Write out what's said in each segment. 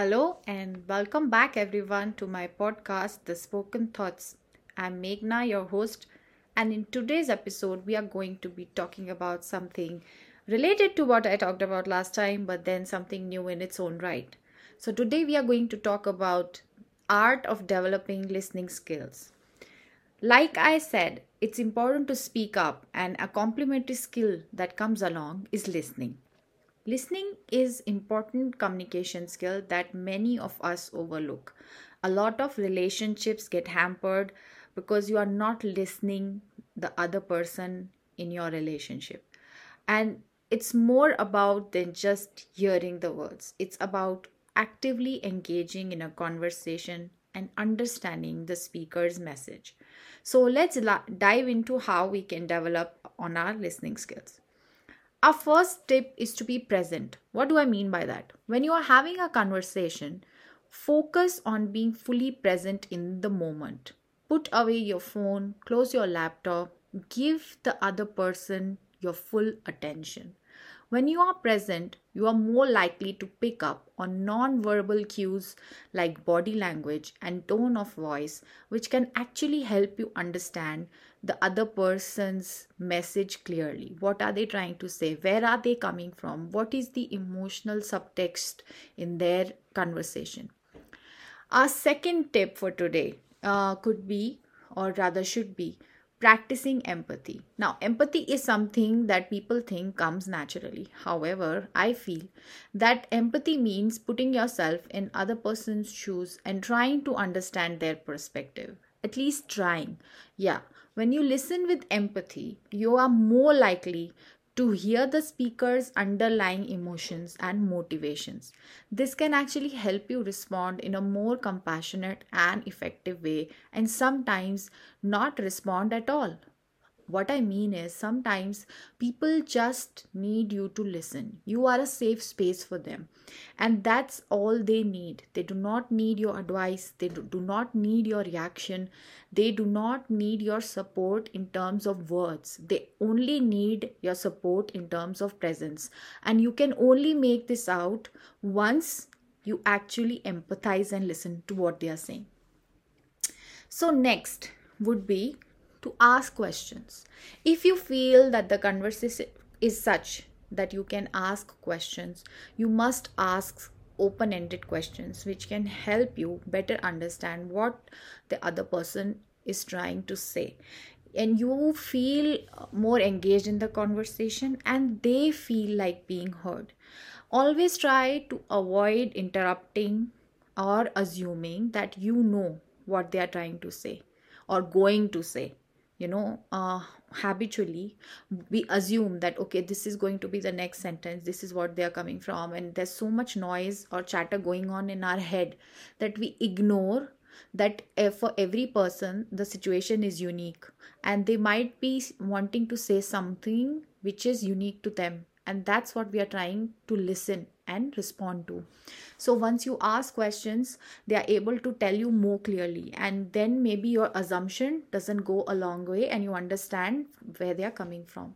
Hello and welcome back everyone to my podcast The Spoken Thoughts. I'm Meghna, your host, and in today's episode we are going to be talking about something related to what I talked about last time but then something new in its own right. So today we are going to talk about art of developing listening skills. Like I said, it's important to speak up and a complementary skill that comes along is listening listening is important communication skill that many of us overlook. A lot of relationships get hampered because you are not listening the other person in your relationship. And it's more about than just hearing the words. It's about actively engaging in a conversation and understanding the speaker's message. So let's la- dive into how we can develop on our listening skills our first tip is to be present. What do I mean by that? When you are having a conversation, focus on being fully present in the moment. Put away your phone, close your laptop, give the other person your full attention. When you are present, you are more likely to pick up on non-verbal cues like body language and tone of voice, which can actually help you understand the other person's message clearly. What are they trying to say? Where are they coming from? What is the emotional subtext in their conversation? Our second tip for today uh, could be, or rather should be, practicing empathy. Now, empathy is something that people think comes naturally. However, I feel that empathy means putting yourself in other person's shoes and trying to understand their perspective. At least trying. Yeah, when you listen with empathy, you are more likely to hear the speaker's underlying emotions and motivations. This can actually help you respond in a more compassionate and effective way, and sometimes not respond at all what i mean is sometimes people just need you to listen. You are a safe space for them. And that's all they need. They do not need your advice. They do not need your reaction. They do not need your support in terms of words. They only need your support in terms of presence. And you can only make this out once you actually empathize and listen to what they are saying. So next would be to ask questions. If you feel that the conversation is such that you can ask questions, you must ask open ended questions which can help you better understand what the other person is trying to say. And you feel more engaged in the conversation and they feel like being heard. Always try to avoid interrupting or assuming that you know what they are trying to say or going to say you know uh, habitually we assume that okay this is going to be the next sentence this is what they are coming from and there's so much noise or chatter going on in our head that we ignore that for every person the situation is unique. And they might be wanting to say something which is unique to them. And that's what we are trying to listen and respond to. So once you ask questions they are able to tell you more clearly. And then maybe your assumption doesn't go a long way and you understand where they are coming from.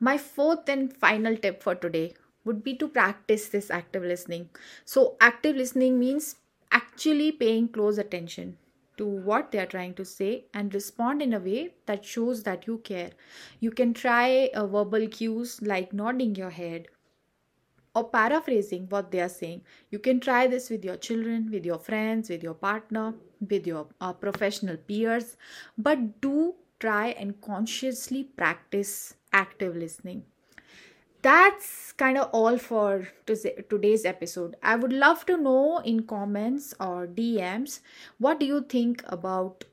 My fourth and final tip for today would be to practice this active listening. So active listening means actually paying close attention to what they are trying to say and respond in a way that shows that you care. You can try a verbal cues like nodding your head or paraphrasing what they are saying. You can try this with your children, with your friends, with your partner, with your uh, professional peers, but do try and consciously practice active listening. That's kind of all for today's episode. I would love to know in comments or DMs what do you think about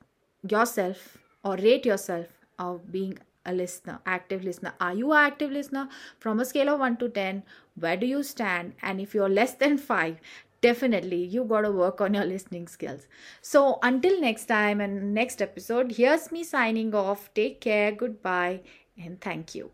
yourself or rate yourself of being a listener, active listener. Are you an active listener? From a scale of 1 to 10, where do you stand? And if you're less than 5, definitely you got to work on your listening skills. So until next time and next episode, here's me signing off. Take care, goodbye, and thank you.